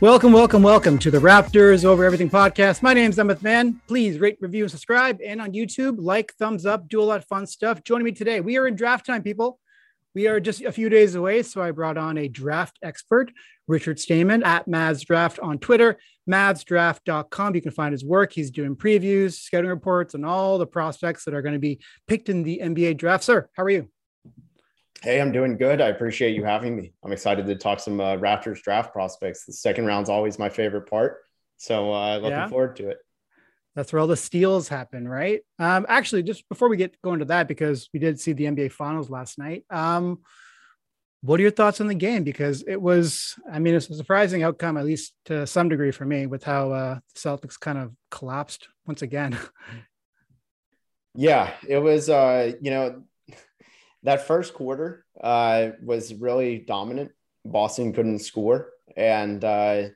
Welcome, welcome, welcome to the Raptors Over Everything podcast. My name is Emmett Mann. Please rate, review, and subscribe. And on YouTube, like, thumbs up, do a lot of fun stuff. Joining me today, we are in draft time, people. We are just a few days away, so I brought on a draft expert, Richard Stayman at Mavs Draft on Twitter, mavsdraft.com. You can find his work. He's doing previews, scouting reports, and all the prospects that are going to be picked in the NBA draft. Sir, how are you? Hey, I'm doing good. I appreciate you having me. I'm excited to talk some uh, Raptors draft prospects. The second round's always my favorite part. So uh, looking yeah. forward to it. That's where all the steals happen, right? Um, actually, just before we get going to that, because we did see the NBA Finals last night. Um, what are your thoughts on the game? Because it was, I mean, it's a surprising outcome, at least to some degree for me, with how uh, the Celtics kind of collapsed once again. yeah, it was, uh, you know, that first quarter uh, was really dominant. Boston couldn't score, and uh,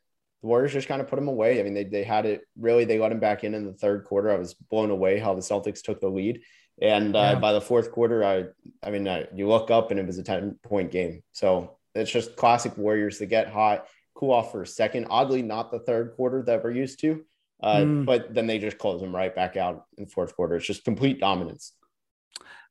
the Warriors just kind of put them away. I mean, they they had it really. They let him back in in the third quarter. I was blown away how the Celtics took the lead, and uh, yeah. by the fourth quarter, I I mean, uh, you look up and it was a ten point game. So it's just classic Warriors to get hot, cool off for a second. Oddly, not the third quarter that we're used to. Uh, mm. But then they just close them right back out in fourth quarter. It's just complete dominance.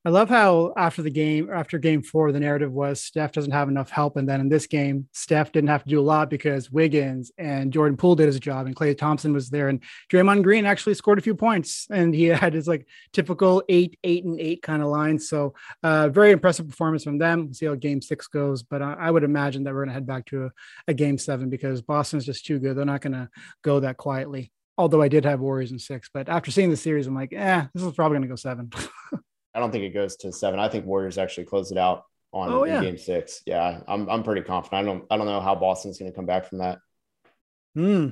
I love how after the game, after game four, the narrative was Steph doesn't have enough help. And then in this game, Steph didn't have to do a lot because Wiggins and Jordan Poole did his job and Klay Thompson was there. And Draymond Green actually scored a few points and he had his like typical eight, eight, and eight kind of line. So uh, very impressive performance from them. We'll see how game six goes. But I, I would imagine that we're going to head back to a, a game seven because Boston's just too good. They're not going to go that quietly although I did have Warriors in six. But after seeing the series, I'm like, eh, this is probably going to go seven. I don't think it goes to seven. I think Warriors actually close it out on oh, yeah. game six. Yeah, I'm I'm pretty confident. I don't I don't know how Boston's going to come back from that. Hmm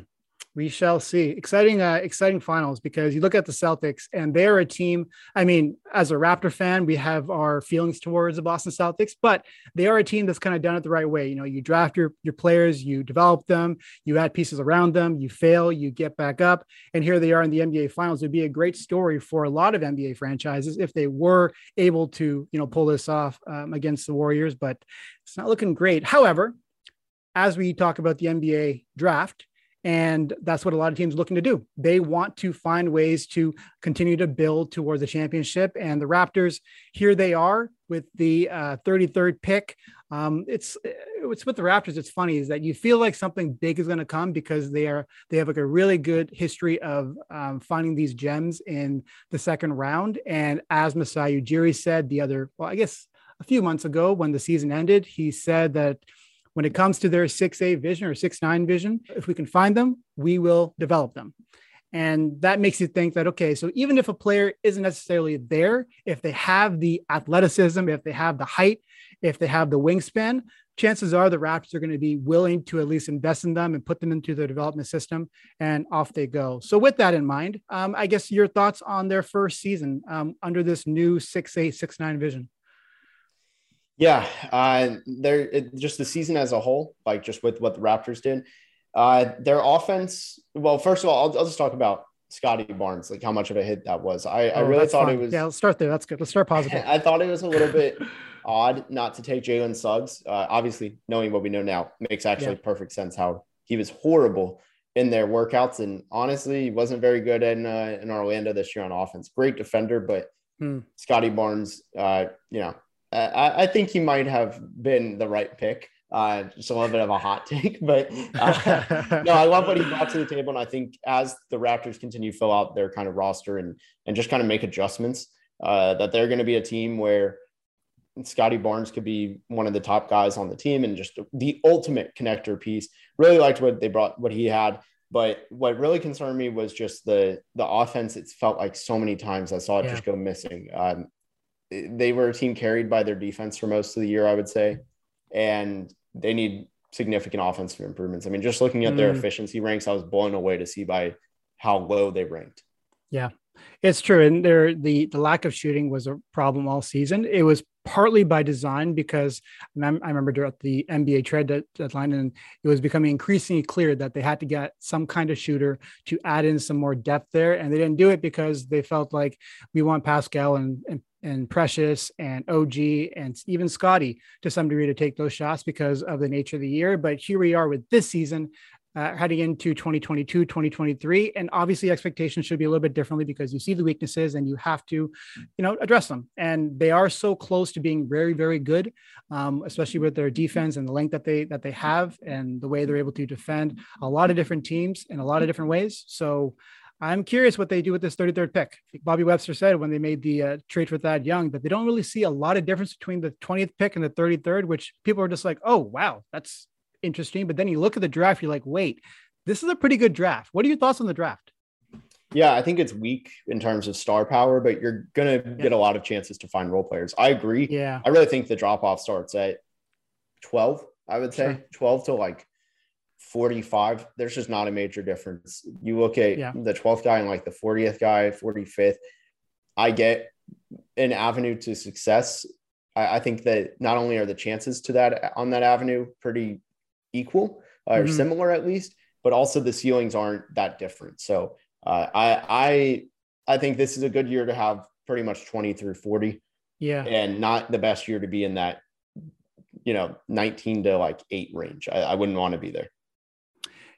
we shall see. Exciting, uh, exciting finals because you look at the Celtics and they're a team. I mean, as a Raptor fan, we have our feelings towards the Boston Celtics, but they are a team that's kind of done it the right way. You know, you draft your your players, you develop them, you add pieces around them, you fail, you get back up, and here they are in the NBA Finals. It'd be a great story for a lot of NBA franchises if they were able to, you know, pull this off um, against the Warriors, but it's not looking great. However, as we talk about the NBA draft and that's what a lot of teams looking to do. They want to find ways to continue to build towards the championship. And the Raptors, here they are with the uh, 33rd pick. Um, it's it's with the Raptors. It's funny is that you feel like something big is going to come because they are they have like a really good history of um, finding these gems in the second round. And as Masai Ujiri said the other, well, I guess a few months ago when the season ended, he said that when it comes to their 6A vision or 6-9 vision, if we can find them, we will develop them. And that makes you think that, okay, so even if a player isn't necessarily there, if they have the athleticism, if they have the height, if they have the wingspan, chances are the Raptors are going to be willing to at least invest in them and put them into their development system, and off they go. So, with that in mind, um, I guess your thoughts on their first season um, under this new 6'8, 6'9 vision. Yeah, uh, they're it, just the season as a whole, like just with what the Raptors did. Uh, their offense. Well, first of all, I'll, I'll just talk about Scottie Barnes, like how much of a hit that was. I, oh, I really thought fine. it was. Yeah, let's start there. That's good. Let's start positive. I thought it was a little bit odd not to take Jalen Suggs. Uh, obviously, knowing what we know now makes actually yeah. perfect sense how he was horrible in their workouts, and honestly, he wasn't very good in uh, in Orlando this year on offense. Great defender, but hmm. Scottie Barnes, uh, you know, I, I, think he might have been the right pick. Uh, just a little bit of a hot take, but uh, no, I love what he brought to the table. And I think as the Raptors continue to fill out their kind of roster and and just kind of make adjustments, uh, that they're going to be a team where Scottie Barnes could be one of the top guys on the team and just the ultimate connector piece. Really liked what they brought, what he had. But what really concerned me was just the the offense. It felt like so many times I saw it yeah. just go missing. Um, they were a team carried by their defense for most of the year, I would say, and they need significant offensive improvements. I mean, just looking at their mm. efficiency ranks, I was blown away to see by how low they ranked. Yeah, it's true, and there the the lack of shooting was a problem all season. It was partly by design because I remember during the NBA trade deadline, and it was becoming increasingly clear that they had to get some kind of shooter to add in some more depth there, and they didn't do it because they felt like we want Pascal and, and and Precious and OG and even Scottie to some degree to take those shots because of the nature of the year. But here we are with this season uh, heading into 2022, 2023. And obviously, expectations should be a little bit differently because you see the weaknesses and you have to, you know, address them. And they are so close to being very, very good, um, especially with their defense and the length that they that they have and the way they're able to defend a lot of different teams in a lot of different ways. So. I'm curious what they do with this 33rd pick. Bobby Webster said when they made the uh, trade for Thad Young that they don't really see a lot of difference between the 20th pick and the 33rd, which people are just like, oh, wow, that's interesting. But then you look at the draft, you're like, wait, this is a pretty good draft. What are your thoughts on the draft? Yeah, I think it's weak in terms of star power, but you're going to yeah. get a lot of chances to find role players. I agree. Yeah. I really think the drop off starts at 12, I would say sure. 12 to like 45. There's just not a major difference. You look at yeah. the 12th guy and like the 40th guy, 45th. I get an avenue to success. I, I think that not only are the chances to that on that avenue pretty equal or mm-hmm. similar at least, but also the ceilings aren't that different. So uh, I I I think this is a good year to have pretty much 20 through 40. Yeah. And not the best year to be in that, you know, 19 to like eight range. I, I wouldn't want to be there.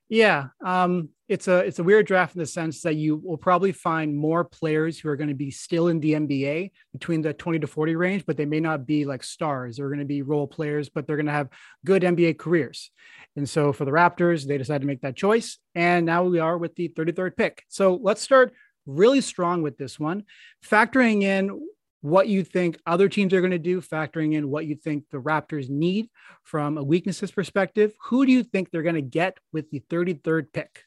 Yeah, um, it's a it's a weird draft in the sense that you will probably find more players who are going to be still in the NBA between the 20 to 40 range, but they may not be like stars. They're going to be role players, but they're going to have good NBA careers. And so for the Raptors, they decided to make that choice. And now we are with the 33rd pick. So let's start really strong with this one, factoring in what you think other teams are going to do, factoring in what you think the Raptors need from a weaknesses perspective. Who do you think they're going to get with the 33rd pick?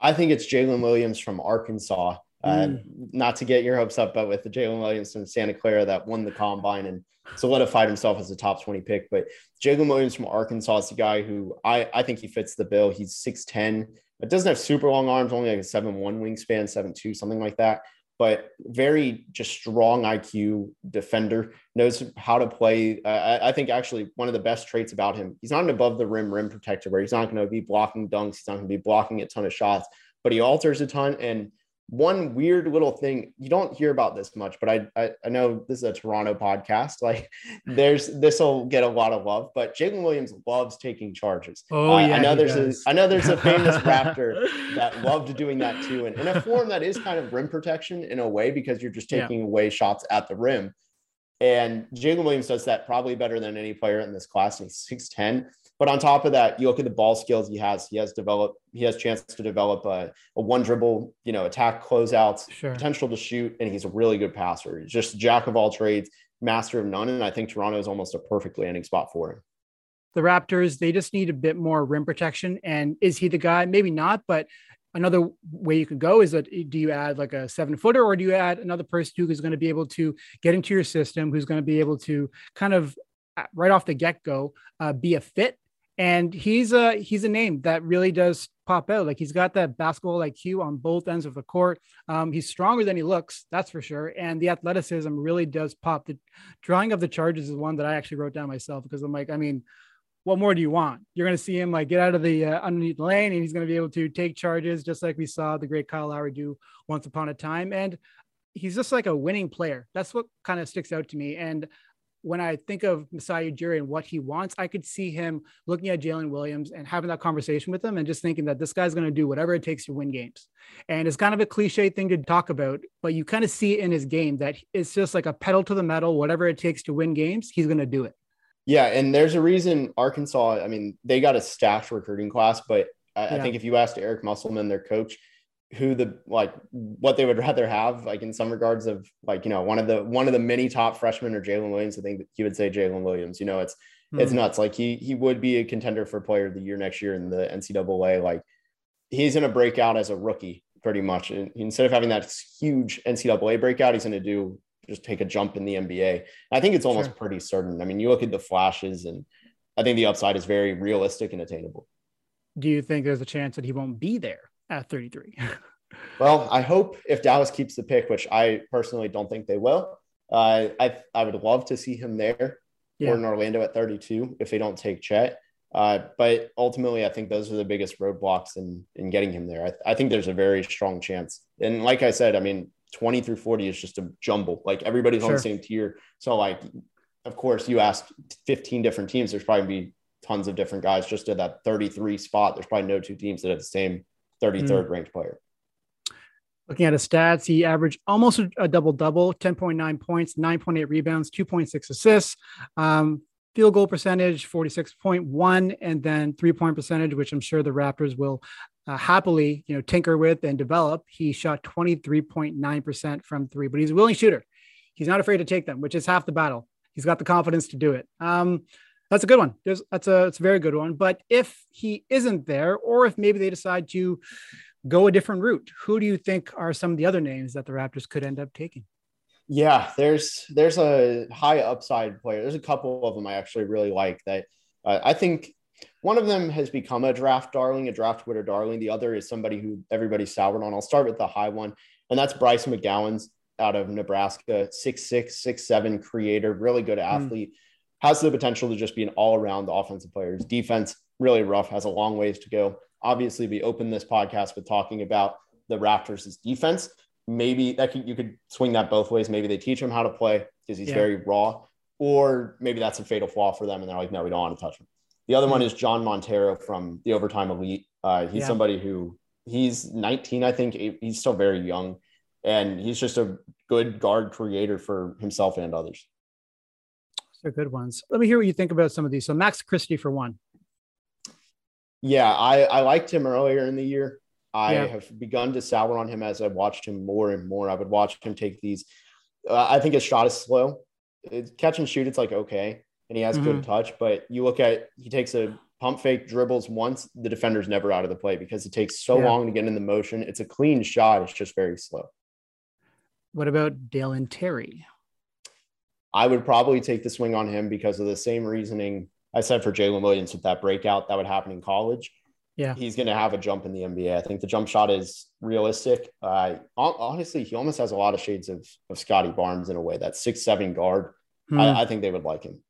I think it's Jalen Williams from Arkansas. Uh, mm. not to get your hopes up, but with the Jalen Williams from Santa Clara that won the combine and solidified himself as a top 20 pick. But Jalen Williams from Arkansas is the guy who I, I think he fits the bill. He's 6'10, but doesn't have super long arms, only like a 7'1 wingspan, 7'2, something like that but very just strong IQ defender, knows how to play. Uh, I, I, think actually one of the best traits about him, he's not an above the rim rim protector where he's not going to be blocking dunks, he's not going to be blocking a ton of shots, but he alters a ton. And one weird little thing you don't hear about this much but I, I i, know this is a toronto podcast like there's this will get a lot of love but jalen williams loves taking charges oh uh, yeah i know there's does. a i know there's a famous raptor that loved doing that too and in a form that is kind of rim protection in a way because you're just taking yeah. away shots at the rim and Jalen Williams does that probably better than any player in this class. He's 6'10. But on top of that, you look at the ball skills he has. He has developed, he has chance to develop a, a one dribble, you know, attack closeouts, sure. potential to shoot, and he's a really good passer. He's just jack of all trades, master of none. And I think Toronto is almost a perfect landing spot for him. The Raptors, they just need a bit more rim protection. And is he the guy? Maybe not, but another way you could go is that do you add like a seven footer or do you add another person who is going to be able to get into your system, who's going to be able to kind of uh, right off the get go uh, be a fit and he's a he's a name that really does pop out. Like he's got that basketball IQ on both ends of the court. Um, he's stronger than he looks, that's for sure. And the athleticism really does pop. The drawing of the charges is one that I actually wrote down myself because I'm like, I mean, what more do you want? You're going to see him like get out of the uh, underneath lane, and he's going to be able to take charges just like we saw the great Kyle Lowry do once upon a time. And he's just like a winning player. That's what kind of sticks out to me. And when I think of Masai Ujiri and what he wants, I could see him looking at Jalen Williams and having that conversation with him and just thinking that this guy's going to do whatever it takes to win games. And it's kind of a cliche thing to talk about, but you kind of see it in his game that it's just like a pedal to the metal, whatever it takes to win games, he's going to do it. Yeah. And there's a reason Arkansas, I mean, they got a stacked recruiting class, but I, yeah. I think if you asked Eric Musselman, their coach, who the like what they would rather have like in some regards of like you know one of the one of the many top freshmen or Jalen Williams I think he would say Jalen Williams you know it's mm. it's nuts like he he would be a contender for player of the year next year in the NCAA like he's going to break out as a rookie pretty much. And instead of having that huge NCAA breakout, he's going to do just take a jump in the NBA. I think it's almost sure. pretty certain. I mean, you look at the flashes, and I think the upside is very realistic and attainable. Do you think there's a chance that he won't be there at 33? well, I hope if Dallas keeps the pick, which I personally don't think they will, uh, I I would love to see him there yeah. or in Orlando at 32 if they don't take Chet. Uh, but ultimately, I think those are the biggest roadblocks in in getting him there. I, I think there's a very strong chance. And like I said, I mean, 20 through 40 is just a jumble. Like everybody's sure. on the same tier. So like, of course, you ask 15 different teams. There's probably be tons of different guys just at that 33 spot. There's probably no two teams that have the same 33rd mm. ranked player. Looking at his stats, he averaged almost a double double 10.9 points, 9.8 rebounds, 2.6 assists, um, field goal percentage 46.1, and then three point percentage, which I'm sure the Raptors will uh, happily you know tinker with and develop. He shot 23.9% from three, but he's a willing shooter. He's not afraid to take them, which is half the battle. He's got the confidence to do it. Um, that's a good one. There's, that's a it's a very good one. But if he isn't there, or if maybe they decide to go a different route. Who do you think are some of the other names that the Raptors could end up taking? Yeah, there's there's a high upside player. There's a couple of them I actually really like that. Uh, I think one of them has become a draft darling, a draft Twitter darling. The other is somebody who everybody's soured on. I'll start with the high one, and that's Bryce McGowens out of Nebraska, six six, six seven creator, really good hmm. athlete. Mm. Has the potential to just be an all around offensive player. His defense really rough, has a long ways to go obviously we opened this podcast with talking about the Raptors' defense. Maybe that could, you could swing that both ways. Maybe they teach him how to play because he's yeah. very raw, or maybe that's a fatal flaw for them, and they're like, no, we don't want to touch him. The other mm-hmm. one is John Montero from the Overtime Elite. Uh, he's yeah. somebody who he's 19, I think. He's still very young, and he's just a good guard creator for himself and others. They're good ones. Let me hear what you think about some of these. So Max Christie for one. Yeah, I, I liked him earlier in the year. I yeah. have begun to sour on him as I watched him more and more. I would watch him take these. Uh, I think his shot is slow. It's catch and shoot, it's like okay, and he has mm-hmm. good touch. But you look at he takes a pump fake, dribbles once, the defender's never out of the play because it takes so yeah. long to get in the motion. It's a clean shot. It's just very slow. What about Dalen Terry? I would probably take the swing on him because of the same reasoning I said for Jalen Williams with that breakout that would happen in college. Yeah, he's going to have a jump in the NBA. I think the jump shot is realistic. Uh, honestly, he almost has a lot of shades of, of Scottie Barnes in a way. That six seven guard, hmm. I, I, think they would like him.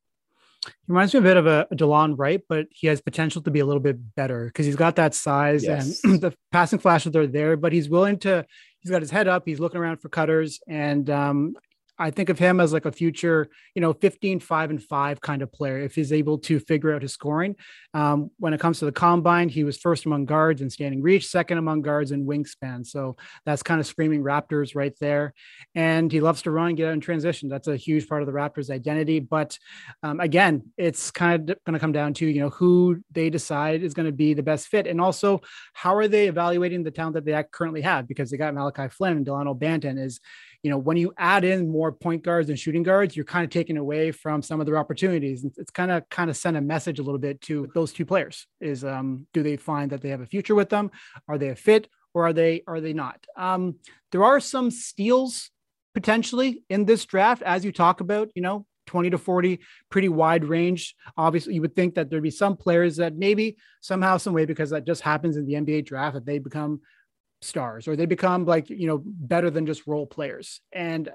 He reminds me a bit of a, a Delon Wright, but he has potential to be a little bit better because he's got that size yes. and the passing flashes are there. But he's willing to. He's got his head up. He's looking around for cutters, and um, I think of him as like a future, you know, 15, five and five kind of player if he's able to figure out his scoring. Um, when it comes to the combine, he was first among guards in standing reach, second among guards in wingspan. So that's kind of screaming Raptors right there. And he loves to run and get out in transition. That's a huge part of the Raptors identity. But um, again, it's kind of going to come down to, you know, who they decide is going to be the best fit. And also, how are they evaluating the talent that they currently have? Because they got Malachi Flynn and Delano Banton is, you know, when you add in more point guards and shooting guards, you're kind of taking away from some of their opportunities. It's kind of kind of sent a message a little bit to those two players. Is um, do they find that they have a future with them? Are they a fit or are they are they not? Um, there are some steals potentially in this draft, as you talk about. You know, 20 to 40, pretty wide range. Obviously, you would think that there'd be some players that maybe somehow, some way, because that just happens in the NBA draft, that they become stars or they become like you know better than just role players and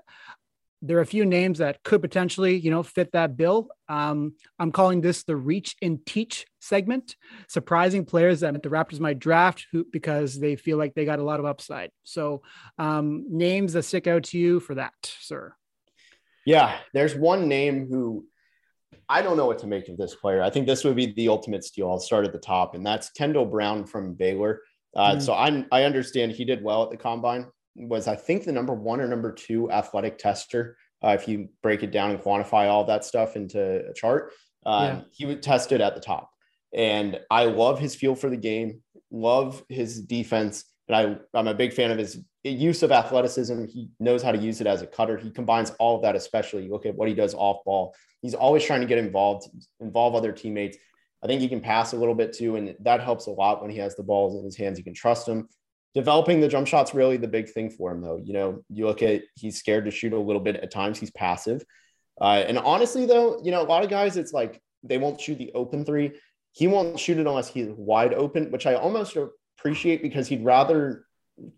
there are a few names that could potentially you know fit that bill um, i'm calling this the reach and teach segment surprising players that the raptors might draft who, because they feel like they got a lot of upside so um, names that stick out to you for that sir yeah there's one name who I don't know what to make of this player. I think this would be the ultimate steal. I'll start at the top, and that's Kendall Brown from Baylor. Uh, mm So I I understand he did well at the combine. Was I think the number one or number two athletic tester uh, if you break it down and quantify all that stuff into a chart. Um, yeah. He was tested at the top, and I love his feel for the game. Love his defense, and I I'm a big fan of his use of athleticism. He knows how to use it as a cutter. He combines all of that, especially you look at what he does off ball. He's always trying to get involved, involve other teammates. I think he can pass a little bit too, and that helps a lot when he has the balls in his hands. You can trust him. developing the jump shot's really the big thing for him, though. You know, you look at he's scared to shoot a little bit at times. He's passive, uh, and honestly, though, you know, a lot of guys, it's like they won't shoot the open three. He won't shoot it unless he's wide open, which I almost appreciate because he'd rather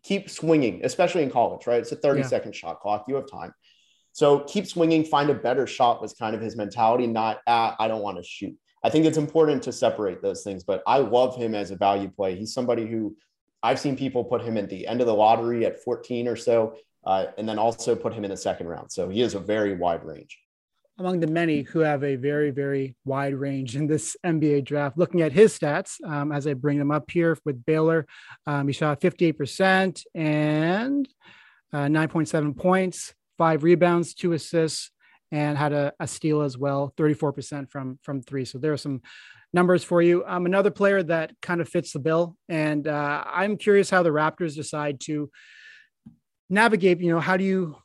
keep swinging, especially in college, right? It's a 30 yeah. second shot clock. You have time. So keep swinging, find a better shot was kind of his mentality, not, ah, I don't want to shoot. I think it's important to separate those things, but I love him as a value play. He's somebody who I've seen people put him at the end of the lottery at 14 or so, uh, and then also put him in the second round. So he has a very wide range among the many who have a very, very wide range in this NBA draft. Looking at his stats um, as I bring them up here with Baylor, um, he shot 58% and uh, 9.7 points, five rebounds, two assists, and had a, a, steal as well, 34% from from three. So there are some numbers for you. Um, another player that kind of fits the bill, and uh, I'm curious how the Raptors decide to navigate. You know, how do you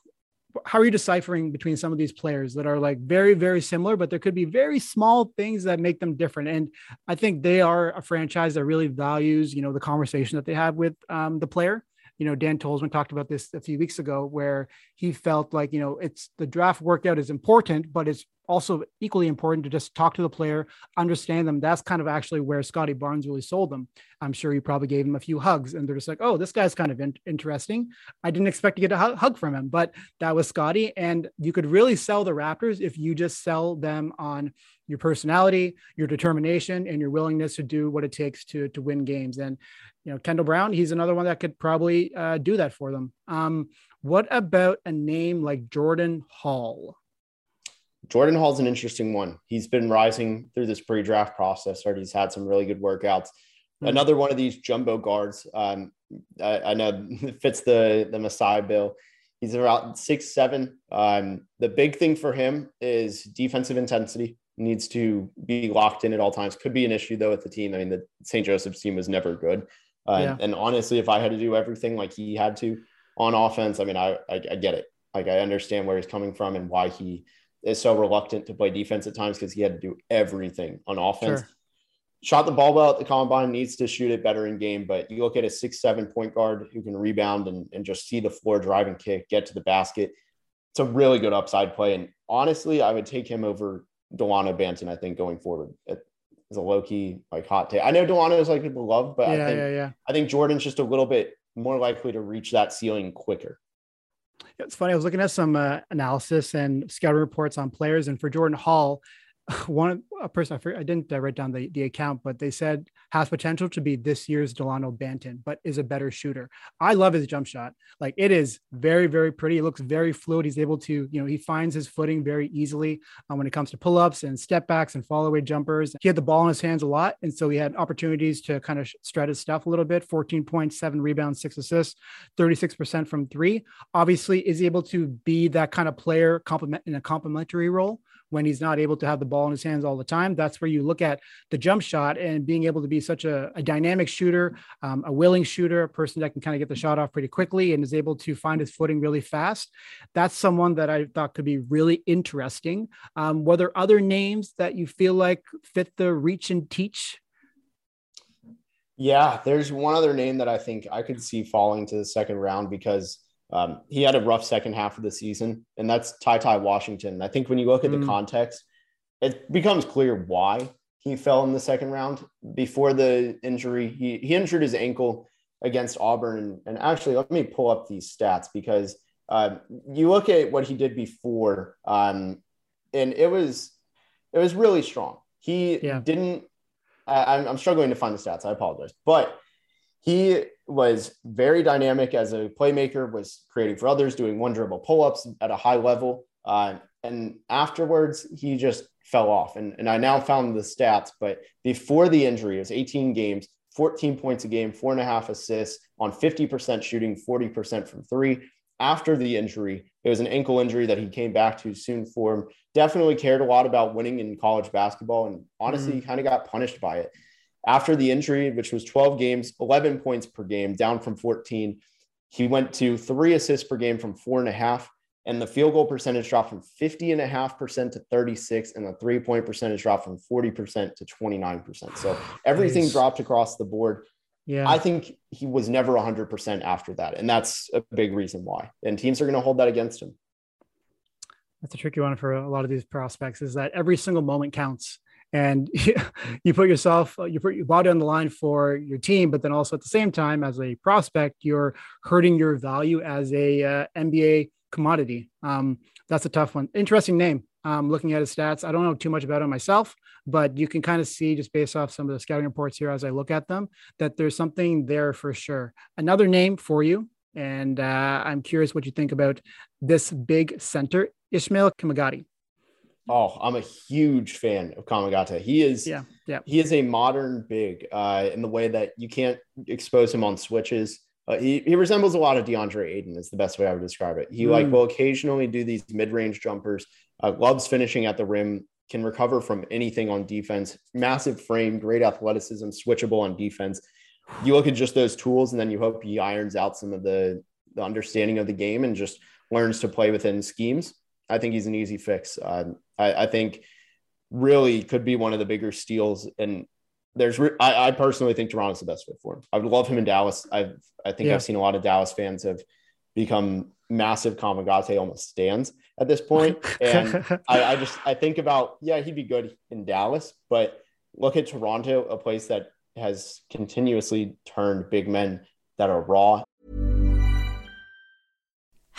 how are you deciphering between some of these players that are like very very similar but there could be very small things that make them different and i think they are a franchise that really values you know the conversation that they have with um, the player you know, Dan Tolzman talked about this a few weeks ago, where he felt like, you know, it's the draft workout is important, but it's also equally important to just talk to the player, understand them. That's kind of actually where Scottie Barnes really sold them. I'm sure you probably gave him a few hugs and they're just like, oh, this guy's kind of in- interesting. I didn't expect to get a hug from him, but that was Scottie. And you could really sell the Raptors if you just sell them on your personality, your determination, and your willingness to do what it takes to, to win games. And you know, Kendall Brown, he's another one that could probably uh, do that for them. Um, what about a name like Jordan Hall? Jordan Hall's an interesting one. He's been rising through this pre-draft process. Or he's had some really good workouts. Mm-hmm. Another one of these jumbo guards. Um, I, I, know fits the the Masai bill. He's about six seven. Um, the big thing for him is defensive intensity. Needs to be locked in at all times. Could be an issue though with the team. I mean, the St. Joseph's team was never good. Uh, yeah. and, honestly, if I had to do everything like he had to on offense, I mean, I, I, I get it. Like I understand where he's coming from and why he is so reluctant to play defense at times because he had to do everything on offense. Sure. Shot the ball well at the combine, needs to shoot it better in game. But you look at a six, seven point guard who can rebound and, and just see the floor drive and kick, get to the basket. It's a really good upside play. And honestly, I would take him over Delano Banton, I think, going forward is a low key like hot take. I know Delano is like people love, but yeah, I think yeah, yeah. I think Jordan's just a little bit more likely to reach that ceiling quicker. It's funny. I was looking at some uh, analysis and scouting reports on players, and for Jordan Hall, one a person I, forget, I didn't write down the, the account, but they said has potential to be this year's Delano Banton, but is a better shooter. I love his jump shot. Like it is very, very pretty. It looks very fluid. He's able to, you know, he finds his footing very easily um, when it comes to pull ups and step backs and fall away jumpers. He had the ball in his hands a lot. And so he had opportunities to kind of strut his stuff a little bit 14 points, seven rebounds, six assists, 36% from three. Obviously, is able to be that kind of player complement in a complementary role when he's not able to have the ball in his hands all the time. That's where you look at the jump shot and being able to be such a, a dynamic shooter, um, a willing shooter, a person that can kind of get the shot off pretty quickly and is able to find his footing really fast. That's someone that I thought could be really interesting. Um, were there other names that you feel like fit the reach and teach? Yeah, there's one other name that I think I could see falling to the second round because um, he had a rough second half of the season, and that's TyTy Washington. I think when you look at mm. the context, it becomes clear why he fell in the second round. Before the injury, he, he injured his ankle against Auburn. And, and actually, let me pull up these stats because uh, you look at what he did before, um, and it was it was really strong. He yeah. didn't. I, I'm struggling to find the stats. I apologize, but he was very dynamic as a playmaker, was creating for others, doing one dribble pull ups at a high level. Uh, and afterwards, he just fell off. And, and I now found the stats, but before the injury, it was 18 games, 14 points a game, four and a half assists on 50% shooting, 40% from three. After the injury, it was an ankle injury that he came back to soon for him. Definitely cared a lot about winning in college basketball and honestly mm-hmm. kind of got punished by it. After the injury, which was 12 games, 11 points per game, down from 14, he went to three assists per game from four and a half. And the field goal percentage dropped from 50 and a half percent to 36, and the three point percentage dropped from 40% to 29%. So everything dropped across the board. Yeah. I think he was never 100% after that. And that's a big reason why. And teams are going to hold that against him. That's a tricky one for a lot of these prospects is that every single moment counts. And you put yourself, you put your body on the line for your team, but then also at the same time, as a prospect, you're hurting your value as a uh, NBA commodity. Um, that's a tough one. Interesting name. Um, looking at his stats, I don't know too much about him myself, but you can kind of see just based off some of the scouting reports here as I look at them that there's something there for sure. Another name for you, and uh, I'm curious what you think about this big center, Ismail Kamagate. Oh, I'm a huge fan of Kamagate. He is, yeah, yeah. He is a modern big uh, in the way that you can't expose him on switches. Uh, he, he resembles a lot of DeAndre Ayton is the best way I would describe it. He mm. like will occasionally do these mid-range jumpers, uh, loves finishing at the rim, can recover from anything on defense, massive frame, great athleticism, switchable on defense. You look at just those tools and then you hope he irons out some of the, the understanding of the game and just learns to play within schemes. I think he's an easy fix. Uh, I, I, think really could be one of the bigger steals and there's re- I, I, personally think Toronto's the best fit for him. I would love him in Dallas. I've I think yeah. I've seen a lot of Dallas fans have become massive Kamagate almost stands at this point. And I, I just I think about yeah he'd be good in Dallas, but look at Toronto, a place that has continuously turned big men that are raw.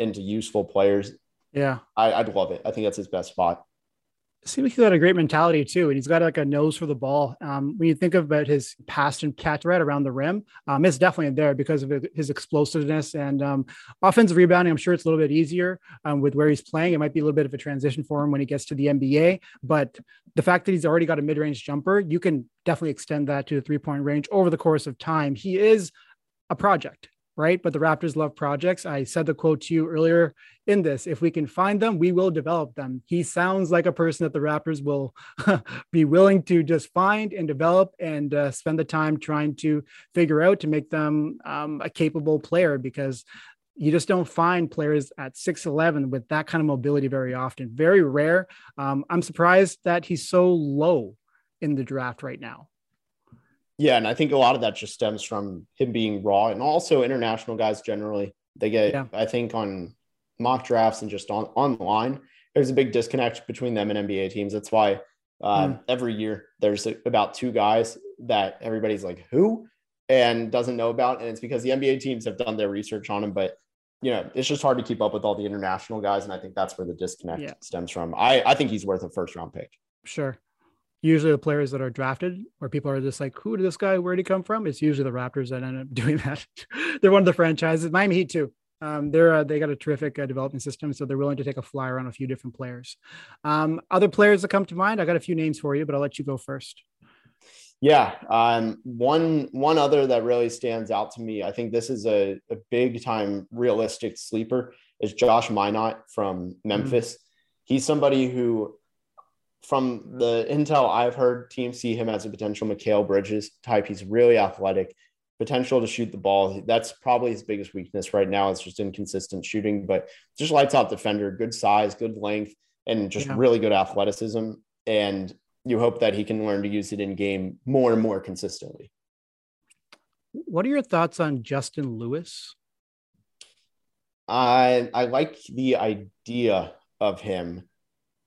Into useful players. Yeah. I, I'd love it. I think that's his best spot seems like he's got a great mentality too, and he's got like a nose for the ball. Um, when you think about his pass and catch right around the rim, um, it's definitely there because of his explosiveness and um, offensive rebounding. I'm sure it's a little bit easier um, with where he's playing. It might be a little bit of a transition for him when he gets to the NBA, but the fact that he's already got a mid-range jumper, you can definitely extend that to the three-point range over the course of time. He is a project right? But the Raptors love projects. I said the quote to you earlier in this if we can find them, we will develop them. He sounds like a person that the Raptors will be willing to just find and develop and uh, spend the time trying to figure out to make them um, a capable player because you just don't find players at 6'11 with that kind of mobility very often. Very rare. Um, I'm surprised that he's so low in the draft right now. Yeah, and I think a lot of that just stems from him being raw, and also international guys generally. They get, yeah. I think, on mock drafts and just on online, there's a big disconnect between them and NBA teams. That's why uh, mm. every year there's about two guys that everybody's like, who, and doesn't know about, and it's because the NBA teams have done their research on him, but you know, it's just hard to keep up with all the international guys, and I think that's where the disconnect yeah. stems from. I I think he's worth a first round pick. Sure usually the players that are drafted where people are just like, who did this guy, where did he come from? It's usually the Raptors that end up doing that. they're one of the franchises. Miami Heat too. Um, they're uh, they got a terrific uh, development system, so they're willing to take a flyer on a few different players. Um, other players that come to mind, I got a few names for you, but I'll let you go first. Yeah, um, one one other that really stands out to me. I think this is a, a big time realistic sleeper is Josh Minott from Memphis. Mm-hmm. He's somebody who from the intel I've heard, teams see him as a potential Mikal Bridges type. He's really athletic, potential to shoot the ball. That's probably his biggest weakness right now. It's just inconsistent shooting, but just lights out defender, good size, good length, and just yeah. really good athleticism. And you hope that he can learn to use it in game more and more consistently. What are your thoughts on Justin Lewis? I I like the idea of him.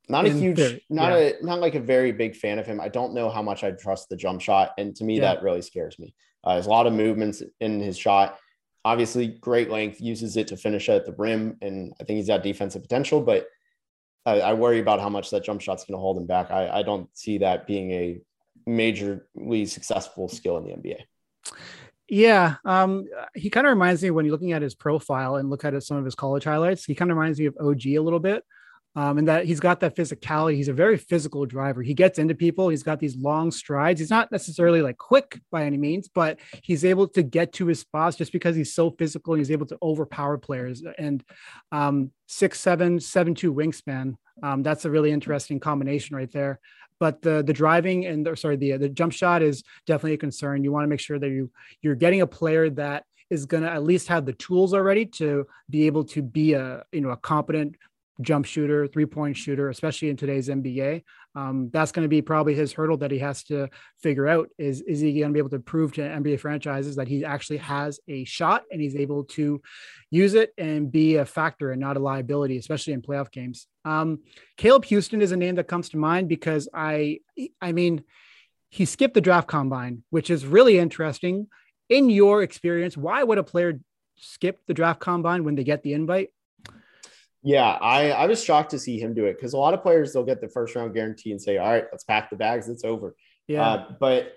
Not a huge, theory, not yeah. a not like a very big fan of him. I don't know how much I trust the jump shot, and to me, yeah. that really scares me. Uh, there's a lot of movements in his shot. Obviously, great length, uses it to finish at the rim, and I think he's got defensive potential. But I, I worry about how much that jump shot's going to hold him back. I, I don't see that being a majorly successful skill in the NBA. Yeah, um, he kind of reminds me when you're looking at his profile and look at some of his college highlights. He kind of reminds me of OG a little bit, um, and that he's got that physicality. He's a very physical driver. He gets into people. He's got these long strides. He's not necessarily like quick by any means, but he's able to get to his spots just because he's so physical and he's able to overpower players. And um, six seven seven two wingspan. Um, that's a really interesting combination right there but the the driving and the, sorry the the jump shot is definitely a concern. You want to make sure that you you're getting a player that is going to at least have the tools already to be able to be a you know a competent jump shooter, three point shooter, especially in today's NBA. Um, that's going to be probably his hurdle that he has to figure out is, is he going to be able to prove to NBA franchises that he actually has a shot and he's able to use it and be a factor and not a liability, especially in playoff games. Um, Caleb Houstan is a name that comes to mind because I, I mean, he skipped the draft combine, which is really interesting. In your experience, why would a player skip the draft combine when they get the invite? Yeah, I, I was shocked to see him do it because a lot of players they'll get the first round guarantee and say, "All right, let's pack the bags, it's over." Yeah, uh, but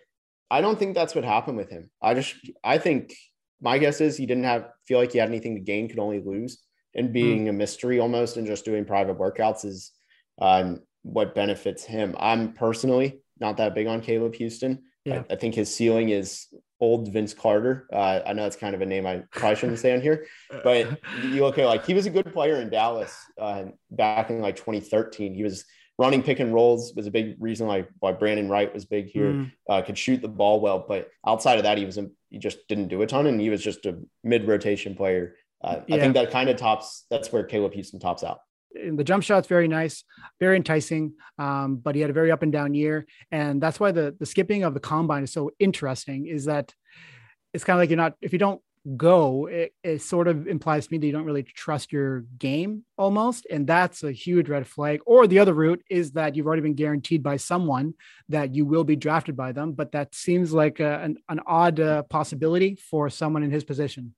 I don't think that's what happened with him. I just I think my guess is he didn't have feel like he had anything to gain, could only lose, and being mm. a mystery almost and just doing private workouts is um, what benefits him. I'm personally not that big on Caleb Houstan. Yeah. I, I think his ceiling is old Vince Carter. Uh, I know it's kind of a name I probably shouldn't say on here, but you look at like he was a good player in Dallas uh, back in like 2013. He was running pick and rolls was a big reason like why Brandon Wright was big here. Mm. Uh, could shoot the ball well, but outside of that, he was a, he just didn't do a ton, and he was just a mid rotation player. Uh, yeah. I think that kind of tops. That's where Caleb Houstan tops out the jump shot's very nice, very enticing. Um, but he had a very up and down year, and that's why the the skipping of the combine is so interesting. Is that it's kind of like you're not if you don't go, it, it sort of implies to me that you don't really trust your game almost, and that's a huge red flag. Or the other route is that you've already been guaranteed by someone that you will be drafted by them, but that seems like a, an, an odd uh, possibility for someone in his position.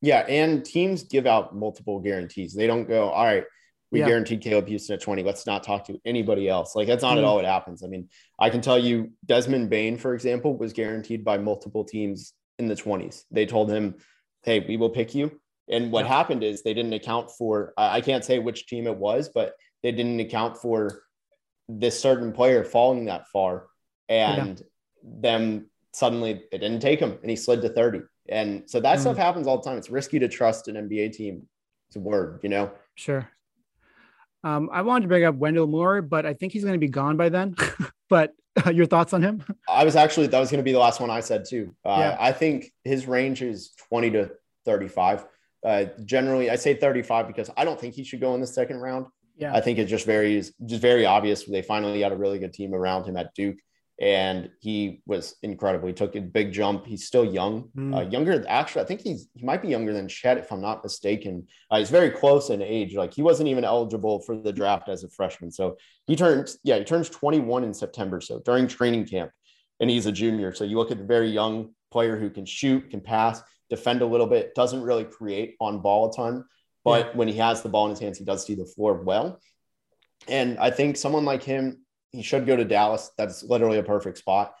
Yeah, and teams give out multiple guarantees. They don't go, all right, we yeah. guaranteed Caleb Houstan at 20. Let's not talk to anybody else. Like that's not mm. at all what happens. I mean, I can tell you Desmond Bane, for example, was guaranteed by multiple teams in the 20s. They told him, hey, we will pick you. And what yeah. happened is they didn't account for, I can't say which team it was, but they didn't account for this certain player falling that far. And yeah. them suddenly, it didn't take him and he slid to 30. And so that mm. stuff happens all the time. It's risky to trust an NBA team. It's a word, you know? Sure. Um, I wanted to bring up Wendell Moore, but I think he's going to be gone by then. but uh, your thoughts on him? I was actually, that was going to be the last one I said too. Uh, yeah. I think his range is 20 to 35. Uh, generally, I say 35 because I don't think he should go in the second round. Yeah. I think it just very, just very obvious. They finally got a really good team around him at Duke and he was incredible. He took a big jump. He's still young, mm. uh, younger. Actually, I think he's he might be younger than Chet, if I'm not mistaken. Uh, he's very close in age. Like he wasn't even eligible for the draft as a freshman. So he turns, yeah, he turns 21 in September. So during training camp, and he's a junior. So you look at the very young player who can shoot, can pass, defend a little bit, doesn't really create on ball a ton, but yeah. when he has the ball in his hands, he does see the floor well. And I think someone like him he should go to Dallas. That's literally a perfect spot.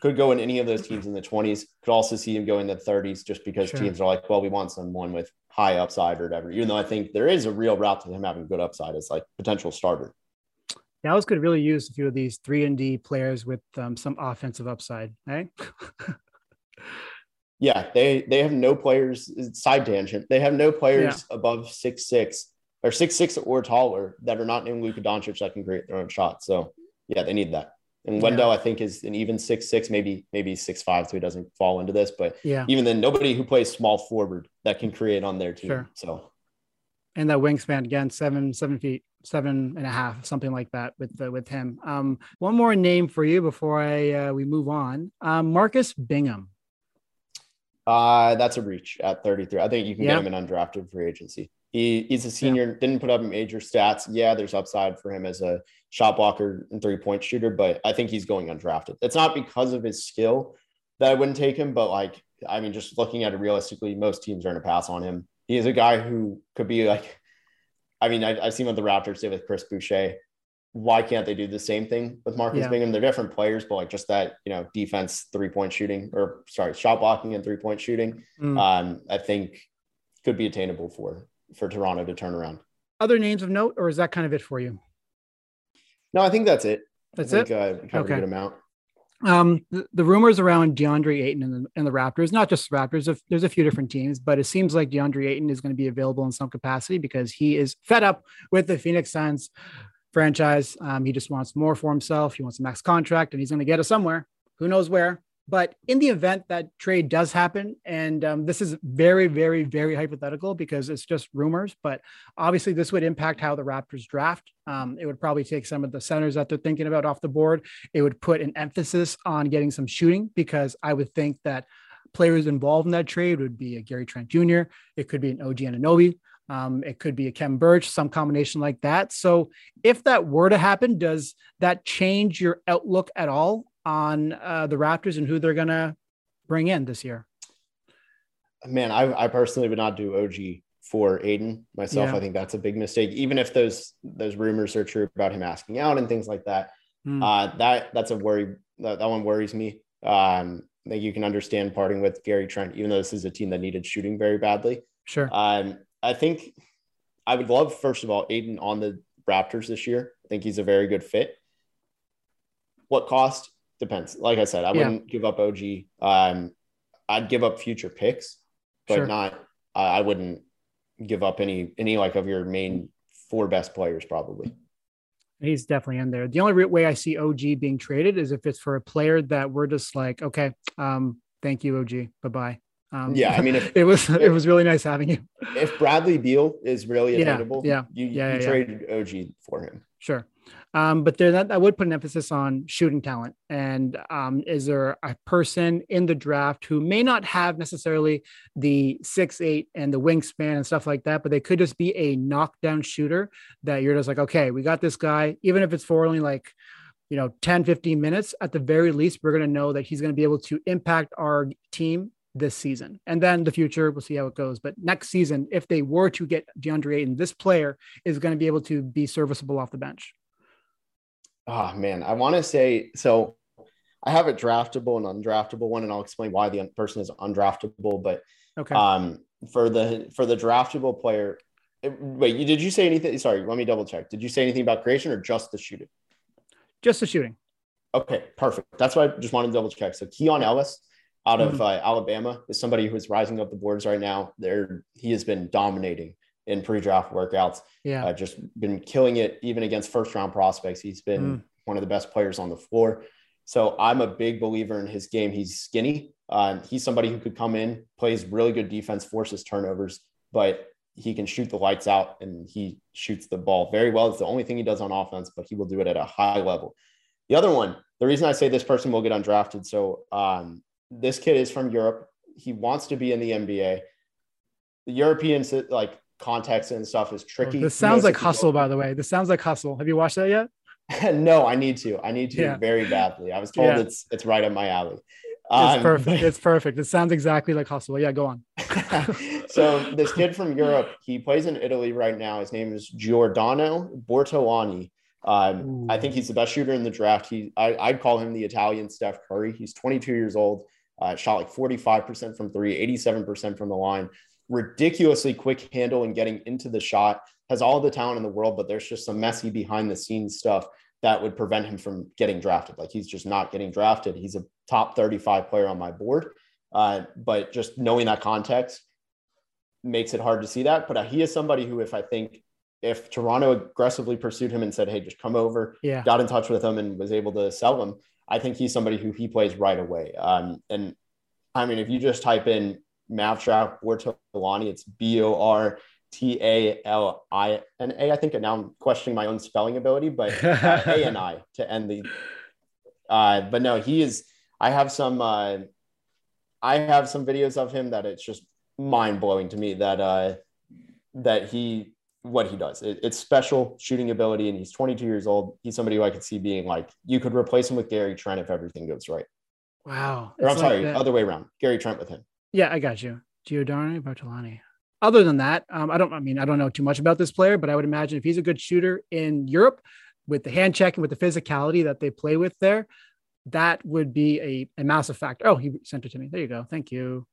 Could go in any of those teams in the 20s. Could also see him go in the 30s just because sure. teams are like, well, we want someone with high upside or whatever. Even though I think there is a real route to him having good upside as like potential starter. Dallas could really use a few of these three and D players with um, some offensive upside, right? yeah, they they have no players. Side tangent. They have no players yeah. above six six or six six or taller that are not named Luka Doncic that can create their own shot. So yeah, they need that. And Wendell, yeah. I think, is an even six six, maybe maybe six five, so he doesn't fall into this. But yeah, even then, nobody who plays small forward that can create on their team. Sure. So and that wingspan again, seven seven feet, seven and a half, something like that with uh, with him. Um, one more name for you before I uh, we move on. Um, Marcus Bingham. Uh, that's a reach at 33. I think you can yep. get him in undrafted free agency. He, he's a senior, didn't put up major stats. Yeah, there's upside for him as a shot blocker and three point shooter, but I think he's going undrafted. It's not because of his skill that I wouldn't take him, but like, I mean, just looking at it realistically, most teams are going to pass on him. He is a guy who could be like, I mean, I, have seen what the Raptors did with Chris Boucher why can't they do the same thing with Marcus yeah. Bingham? They're different players, but like just that, you know, defense, three point shooting, or sorry, shot blocking and three point shooting, mm. um, I think could be attainable for for Toronto to turn around. Other names of note, or is that kind of it for you? No, I think that's it. That's think, it. Uh, covered okay. a good amount. Um, the, the, rumors around DeAndre Ayton and the, and the Raptors, not just Raptors, there's a few different teams, but it seems like DeAndre Ayton is going to be available in some capacity because he is fed up with the Phoenix Suns franchise. Um, he just wants more for himself. He wants a max contract, and he's going to get it somewhere. Who knows where? But in the event that trade does happen, and um, this is very, very, very hypothetical because it's just rumors, but obviously this would impact how the Raptors draft. Um, it would probably take some of the centers that they're thinking about off the board. It would put an emphasis on getting some shooting because I would think that players involved in that trade would be a Gary Trent Jr. It could be an OG Anunoby. Um, it could be a Khem Birch, some combination like that. So, if that were to happen, does that change your outlook at all on uh, the Raptors and who they're going to bring in this year? Man, I, I, personally would not do OG for Ayton myself. Yeah. I think that's a big mistake. Even if those those rumors are true about him asking out and things like that, mm. uh, that that's a worry. That, that one worries me. Um, I think you can understand parting with Gary Trent, even though this is a team that needed shooting very badly. Sure. Um, I think I would love, first of all, Ayton on the Raptors this year. I think he's a very good fit. What cost depends. Like I said, I wouldn't give up OG. Um, I'd give up future picks, but sure. not. Uh, I wouldn't give up any any like of your main four best players probably. He's definitely in there. The only way I see OG being traded is if it's for a player that we're just like, okay, um, thank you, OG, bye bye. Um, yeah, I mean, if, it was if, it was really nice having you. If Bradley Beal is really attainable, yeah, yeah, you, yeah, you yeah, traded yeah. OG for him. Sure, um, but there that I would put an emphasis on shooting talent. And um, is there a person in the draft who may not have necessarily the six eight and the wingspan and stuff like that, but they could just be a knockdown shooter that you're just like, okay, we got this guy, even if it's for only like you know 10 15 minutes at the very least we're going to know that he's going to be able to impact our team this season. And then the future, we'll see how it goes. But next season, if they were to get DeAndre Ayton, this player is going to be able to be serviceable off the bench. Oh man, I want to say so. I have a draftable and undraftable one, and I'll explain why the person is undraftable. But okay, um, for the for the draftable player, it, wait, you did you say anything? Sorry, let me double check. Did you say anything about creation or just the shooting? Just the shooting. Okay, perfect. That's why I just wanted to double check. So Keon Ellis out of mm-hmm. uh, Alabama is somebody who's rising up the boards right now. There, he has been dominating in pre-draft workouts. Yeah, uh, just been killing it even against first-round prospects. He's been mm. one of the best players on the floor. So I'm a big believer in his game. He's skinny. Uh, he's somebody who could come in, plays really good defense, forces turnovers, but he can shoot the lights out and he shoots the ball very well. It's the only thing he does on offense, but he will do it at a high level. The other one, the reason I say this person will get undrafted, so um, this kid is from Europe. He wants to be in the NBA. The European like context and stuff is tricky. Oh, this sounds like hustle, by the way. This sounds like hustle. Have you watched that yet? no, I need to. I need to yeah. very badly. I was told yeah. it's it's right up my alley. Um, it's perfect. it's perfect. It sounds exactly like hustle. Yeah, go on. so this kid from Europe, he plays in Italy right now. His name is Giordano Bortolani. Um, I think he's the best shooter in the draft. He, I, would call him the Italian Steph Curry. He's 22 years old. Uh, shot like 45% from three, 87% from the line. Ridiculously quick handle and getting into the shot. Has all the talent in the world, but there's just some messy behind the scenes stuff that would prevent him from getting drafted. Like he's just not getting drafted. He's a top 35 player on my board. Uh, but just knowing that context makes it hard to see that. But uh, he is somebody who, if I think if Toronto aggressively pursued him and said, "Hey, just come over," yeah, got in touch with him and was able to sell him, I think he's somebody who he plays right away. Um, and I mean, if you just type in Mavs Draft Bortolani, it's B O R T A L I N A. I think and now I'm questioning my own spelling ability, but uh, A N I to end the. Uh, but no, he is. I have some. Uh, I have some videos of him that it's just mind blowing to me that uh, that he what he does. It, it's special shooting ability, and he's 22 years old. He's somebody who I could see being like you could replace him with Gary Trent if everything goes right. Wow. Or, I'm like sorry, the... other way around. Gary Trent with him. Yeah, I got you. Giordano Bortolani. Other than that, um, I don't. I mean, I don't know too much about this player, but I would imagine if he's a good shooter in Europe, with the hand check and with the physicality that they play with there, that would be a, a massive factor. Oh, he sent it to me. There you go. Thank you.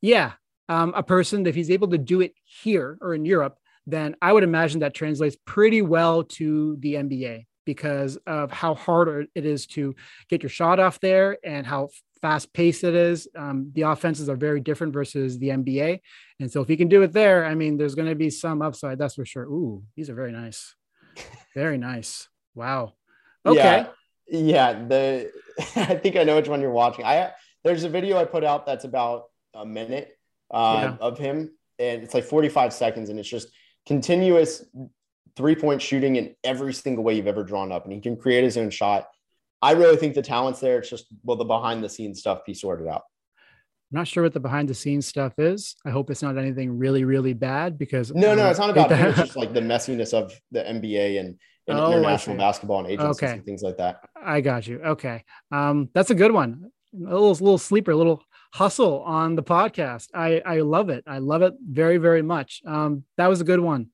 Yeah, um, a person if he's able to do it here or in Europe, then I would imagine that translates pretty well to the NBA because of how hard it is to get your shot off there and how fast paced it is. Um, the offenses are very different versus the NBA. And so if he can do it there, I mean, there's going to be some upside. That's for sure. Ooh, these are very nice. Very nice. Wow. Okay. Yeah. Yeah. The, I think I know which one you're watching. I, there's a video I put out that's about a minute uh, yeah. of him and it's like 45 seconds and it's just continuous three point shooting in every single way you've ever drawn up, and he can create his own shot. I really think the talent's there. It's just will the behind the scenes stuff be sorted out. I'm not sure what the behind the scenes stuff is. I hope it's not anything really, really bad because no, no, it's not about that. It's just like the messiness of the NBA and, and oh, international basketball and agencies okay. and things like that. I got you. Okay, um, that's a good one. A little, little sleeper, a little hustle on the podcast. I I love it. I love it very, very much. Um, that was a good one.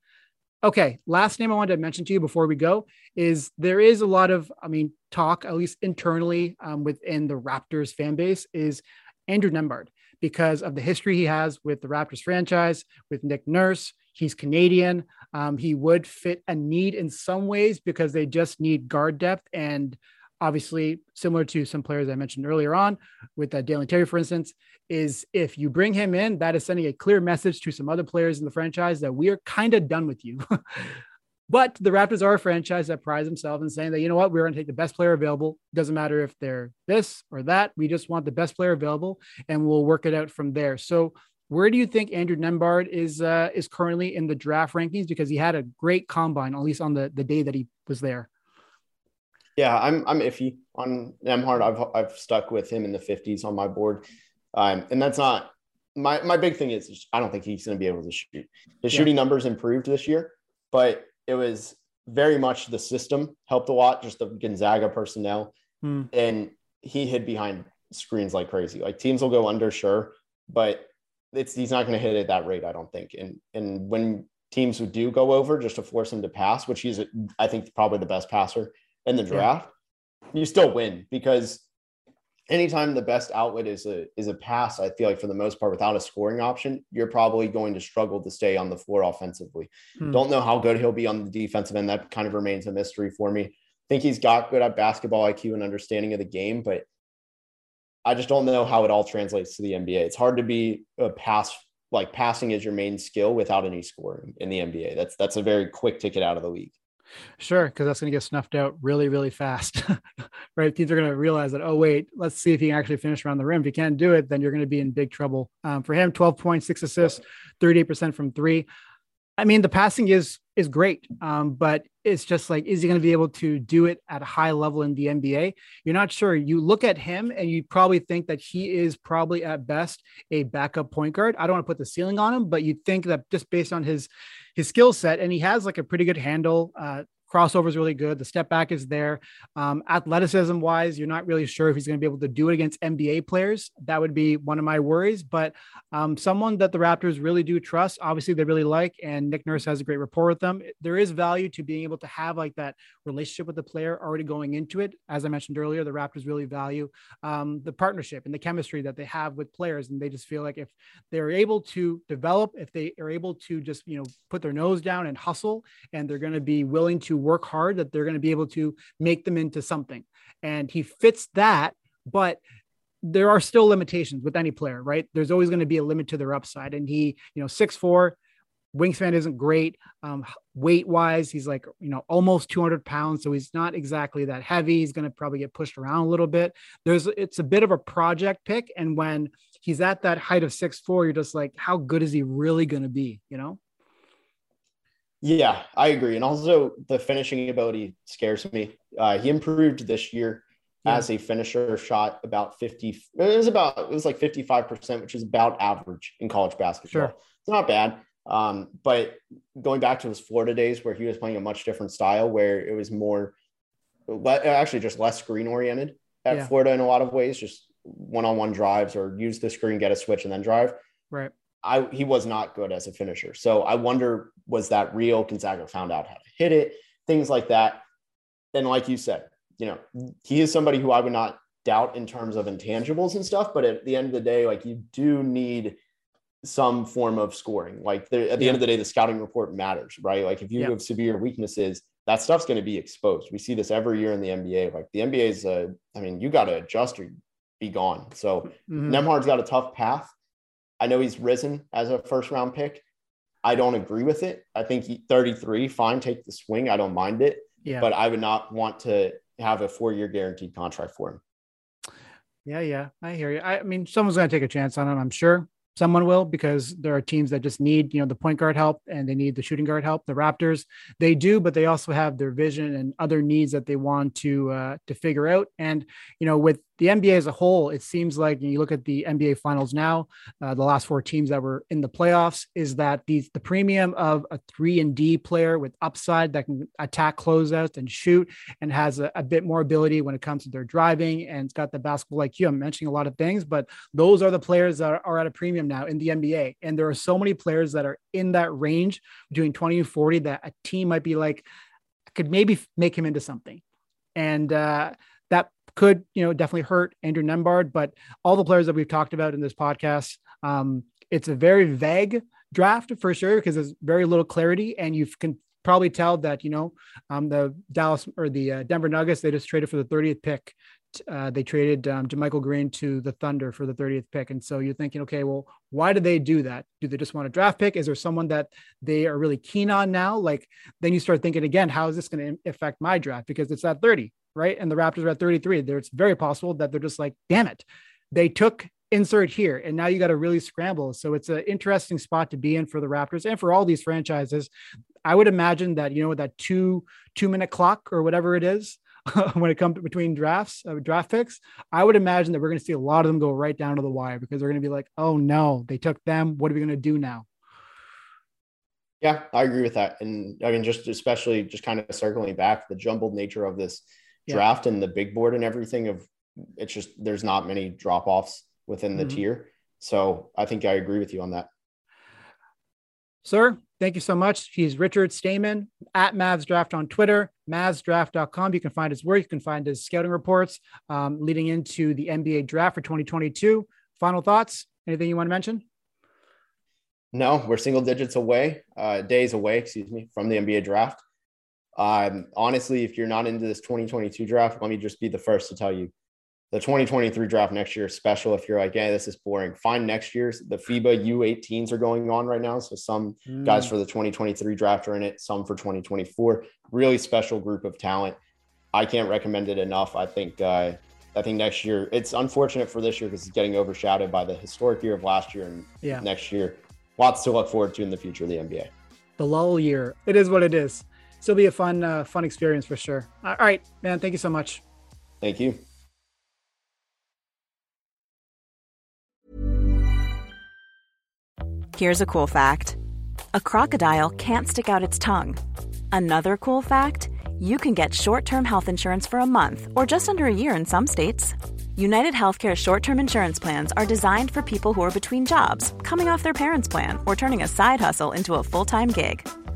Okay, last name I wanted to mention to you before we go is there is a lot of, I mean, talk at least internally um, within the Raptors fan base is Andrew Nembhard because of the history he has with the Raptors franchise with Nick Nurse. He's Canadian. Um, he would fit a need in some ways because they just need guard depth and obviously similar to some players I mentioned earlier on with uh, Dalen Terry, for instance, is if you bring him in, that is sending a clear message to some other players in the franchise that we are kind of done with you. but the Raptors are a franchise that prides themselves in saying that, you know what, we're going to take the best player available. Doesn't matter if they're this or that. We just want the best player available and we'll work it out from there. So where do you think Andrew Nembhard is uh, is currently in the draft rankings? Because he had a great combine, at least on the, the day that he was there. Yeah, I'm I'm iffy on Nembhard. I've I've stuck with him in the 50s on my board, um, and that's not my my big thing is I don't think he's going to be able to shoot. His yeah. shooting numbers improved this year, but it was very much the system helped a lot, just the Gonzaga personnel, hmm. and he hid behind screens like crazy. Like teams will go under, sure, but it's he's not going to hit at that rate, I don't think. And and when teams who do go over just to force him to pass, which he's I think probably the best passer in the draft, yeah. you still win because anytime the best outlet is a is a pass, I feel like for the most part, without a scoring option, you're probably going to struggle to stay on the floor offensively. Hmm. Don't know how good he'll be on the defensive end. That kind of remains a mystery for me. I think he's got good at basketball IQ and understanding of the game, but I just don't know how it all translates to the NBA. It's hard to be a pass like passing is your main skill without any scoring in the NBA. That's that's a very quick ticket out of the league. Sure, because that's going to get snuffed out really, really fast, right? Teams are going to realize that, oh, wait, let's see if he can actually finish around the rim. If he can't do it, then you're going to be in big trouble. Um, for him, 12 points, six assists, 38% from three. I mean, the passing is is great, um, but it's just like, is he going to be able to do it at a high level in the NBA? You're not sure. You look at him and you probably think that he is probably at best a backup point guard. I don't want to put the ceiling on him, but you think that just based on his his skill set, and he has like a pretty good handle. Uh, crossover is really good. The step back is there. Um, athleticism wise, you're not really sure if he's going to be able to do it against NBA players. That would be one of my worries. But um, someone that the Raptors really do trust, obviously they really like, and Nick Nurse has a great rapport with them. There is value to being able to have like that relationship with the player already going into it. As I mentioned earlier, the Raptors really value um, the partnership and the chemistry that they have with players, and they just feel like if they're able to develop, if they are able to just you know put their nose down and hustle, and they're going to be willing to work hard that they're going to be able to make them into something. And he fits that, but there are still limitations with any player, right? There's always going to be a limit to their upside. And he, you know, six four, wingspan isn't great. Um, weight wise, he's like, you know, almost 200 pounds. So he's not exactly that heavy. He's going to probably get pushed around a little bit. There's, it's a bit of a project pick. And when he's at that height of six four, you're just like, how good is he really going to be? You know? Yeah, I agree. And also the finishing ability scares me. Uh, he improved this year yeah. as a finisher, shot about 50. It was about, it was like 55%, which is about average in college basketball. Sure. It's not bad. Um, but going back to his Florida days where he was playing a much different style, where it was more, actually just less screen oriented at yeah. Florida in a lot of ways, just one-on-one drives or use the screen, get a switch, and then drive. Right. I he was not good as a finisher. So I wonder was that real? Gonzaga found out how to hit it, things like that. And like you said, you know, he is somebody who I would not doubt in terms of intangibles and stuff. But at the end of the day, like you do need some form of scoring. Like the, at the yeah. end of the day, the scouting report matters, right? Like if you yeah. have severe weaknesses, that stuff's going to be exposed. We see this every year in the NBA. Like the NBA is, uh, I mean, you got to adjust or be gone. So mm-hmm. Nembhard's got a tough path. I know he's risen as a first round pick. I don't agree with it. I think he, 33, fine, take the swing. I don't mind it. Yeah. But I would not want to have a four year guaranteed contract for him. Yeah, yeah, I hear you. I, I mean, someone's going to take a chance on him, I'm sure someone will because there are teams that just need you know the point guard help and they need the shooting guard help the raptors they do but they also have their vision and other needs that they want to uh, to figure out and you know with the NBA as a whole, it seems like when you look at the NBA finals now, uh, the last four teams that were in the playoffs, is that the, the premium of a three and D player with upside that can attack closeouts and shoot and has a, a, bit more ability when it comes to their driving and it's got the basketball IQ. I'm mentioning a lot of things, but those are the players that are, are at a premium now in the NBA. And there are so many players that are in that range between 20 and 40 that a team might be like, could maybe make him into something. And uh, that could, you know, definitely hurt Andrew Nembhard. But all the players that we've talked about in this podcast, um, it's a very vague draft for sure because there's very little clarity, and you can probably tell that you know um, the Dallas or the uh, Denver Nuggets they just traded for the 30th pick. Uh, they traded um, JaMychal Green to the Thunder for the 30th pick, and so you're thinking, okay, well, why did they do that? Do they just want a draft pick? Is there someone that they are really keen on now? Like, then you start thinking again, how is this going to affect my draft? Because it's at 30 right? And the Raptors are at 33. There, it's very possible that they're just like, damn it, they took insert here, and now you got to really scramble. So it's an interesting spot to be in for the Raptors and for all these franchises. I would imagine that you know with that two two minute clock or whatever it is. when it comes between drafts, uh, draft picks, I would imagine that we're going to see a lot of them go right down to the wire because they're going to be like, "Oh no, they took them. What are we going to do now?" Yeah, I agree with that. And I mean, just especially just kind of circling back, the jumbled nature of this yeah. draft and the big board and everything of it's just there's not many drop offs within the mm-hmm. tier. So I think I agree with you on that. Sir, thank you so much. He's Richard Stayman at Mavs Draft on Twitter, mavsdraft.com. You can find his work. You can find his scouting reports um, leading into the NBA draft for 2022. Final thoughts? Anything you want to mention? No, we're single digits away, uh, days away, excuse me, from the NBA draft. Um, honestly, if you're not into this 2022 draft, let me just be the first to tell you the 2023 draft next year is special. If you're like, yeah, this is boring, find next year's. The FIBA U18s are going on right now. So some mm. guys for the 2023 draft are in it, some for 2024. Really special group of talent. I can't recommend it enough. I think uh, I think next year it's unfortunate for this year because it's getting overshadowed by the historic year of last year and yeah. next year. Lots to look forward to in the future of the NBA. The lull year. It is what it is still be a fun uh, fun experience for sure. All right, man. Thank you so much. Thank you. Here's a cool fact: a crocodile can't stick out its tongue. Another cool fact: you can get short-term health insurance for a month or just under a year in some states. United Healthcare short term insurance plans are designed for people who are between jobs, coming off their parents' plan, or turning a side hustle into a full time gig.